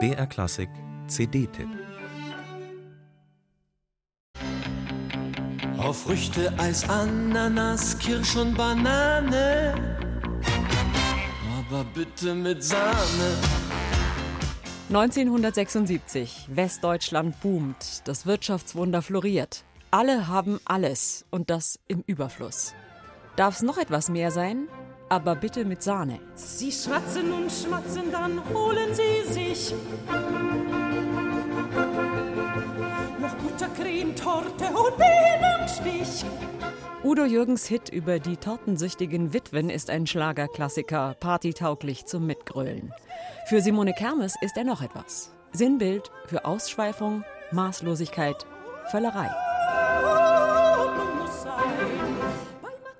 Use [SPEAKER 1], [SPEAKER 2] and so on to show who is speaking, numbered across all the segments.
[SPEAKER 1] BR Klassik CD-Tipp
[SPEAKER 2] Auf Früchte, Eis, Ananas, Kirsch und Banane. Aber bitte mit Sahne.
[SPEAKER 3] 1976. Westdeutschland boomt. Das Wirtschaftswunder floriert. Alle haben alles und das im Überfluss. Darf es noch etwas mehr sein? Aber bitte mit Sahne.
[SPEAKER 4] Sie schmatzen und schmatzen, dann holen sie sich noch Buttercreme, Torte und Bienenstich.
[SPEAKER 3] Udo Jürgens Hit über die tortensüchtigen Witwen ist ein Schlagerklassiker, partytauglich zum Mitgrölen. Für Simone Kermes ist er noch etwas. Sinnbild für Ausschweifung, Maßlosigkeit, Völlerei.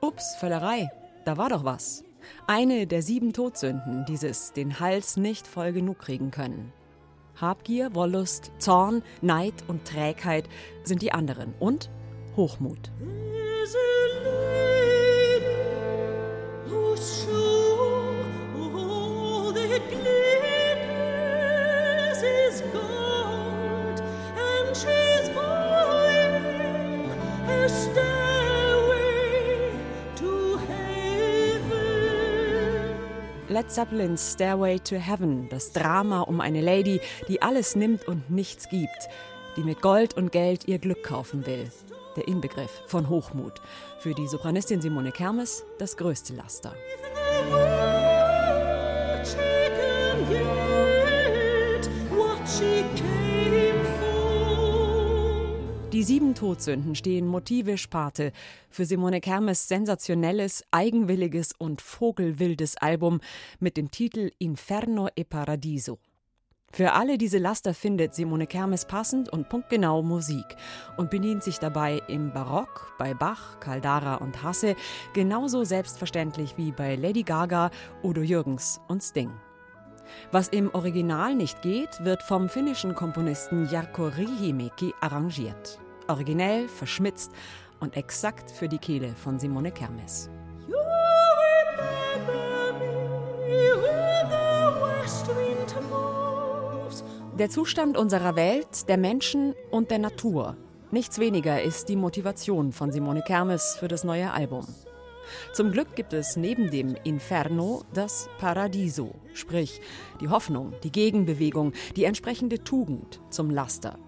[SPEAKER 3] Ups, Völlerei. Da war doch was. Eine der sieben Todsünden, dieses den Hals nicht voll genug kriegen können. Habgier, Wollust, Zorn, Neid und Trägheit sind die anderen. Und Hochmut. Led Zeppelins Stairway to Heaven, das Drama um eine Lady, die alles nimmt und nichts gibt, die mit Gold und Geld ihr Glück kaufen will. Der Inbegriff von Hochmut. Für die Sopranistin Simone Kermes das größte Laster. Die sieben Todsünden stehen motivisch Pate für Simone Kermes sensationelles, eigenwilliges und vogelwildes Album mit dem Titel Inferno e Paradiso. Für alle diese Laster findet Simone Kermes passend und punktgenau Musik und bedient sich dabei im Barock, bei Bach, Caldara und Hasse genauso selbstverständlich wie bei Lady Gaga, Udo Jürgens und Sting. Was im Original nicht geht, wird vom finnischen Komponisten Jarkko Riihimäki arrangiert originell, verschmitzt und exakt für die Kehle von Simone Kermes. Der Zustand unserer Welt, der Menschen und der Natur. Nichts weniger ist die Motivation von Simone Kermes für das neue Album. Zum Glück gibt es neben dem Inferno das Paradiso, sprich die Hoffnung, die Gegenbewegung, die entsprechende Tugend zum Laster.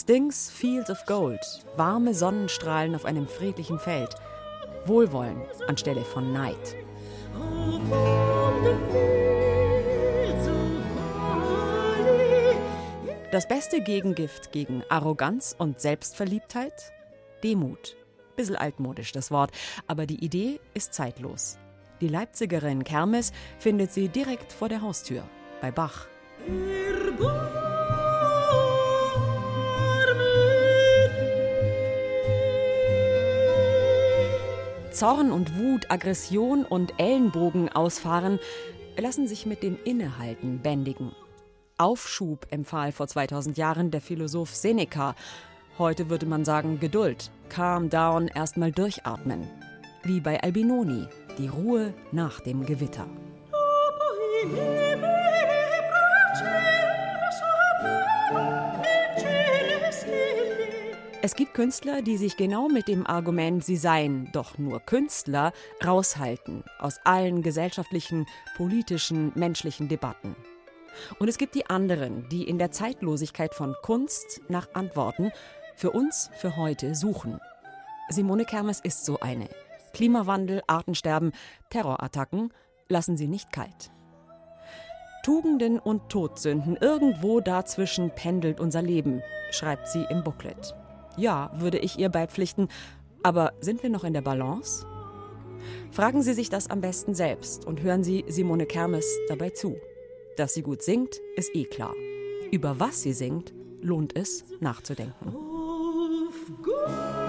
[SPEAKER 3] Stings Fields of Gold, warme Sonnenstrahlen auf einem friedlichen Feld. Wohlwollen anstelle von Neid. Das beste Gegengift gegen Arroganz und Selbstverliebtheit? Demut. Bisschen altmodisch das Wort, aber die Idee ist zeitlos. Die Leipzigerin Kermes findet sie direkt vor der Haustür, bei Bach. Zorn und Wut, Aggression und Ellenbogen ausfahren, lassen sich mit dem Innehalten bändigen. Aufschub empfahl vor 2000 Jahren der Philosoph Seneca. Heute würde man sagen Geduld. Calm down, erstmal durchatmen. Wie bei Albinoni, die Ruhe nach dem Gewitter. Es gibt Künstler, die sich genau mit dem Argument, sie seien doch nur Künstler, raushalten aus allen gesellschaftlichen, politischen, menschlichen Debatten. Und es gibt die anderen, die in der Zeitlosigkeit von Kunst nach Antworten für uns, für heute suchen. Simone Kermes ist so eine. Klimawandel, Artensterben, Terrorattacken lassen sie nicht kalt. Tugenden und Todsünden, irgendwo dazwischen pendelt unser Leben, schreibt sie im Booklet. Ja, würde ich ihr beipflichten. Aber sind wir noch in der Balance? Fragen Sie sich das am besten selbst und hören Sie Simone Kermes dabei zu. Dass sie gut singt, ist eh klar. Über was sie singt, lohnt es nachzudenken. Auf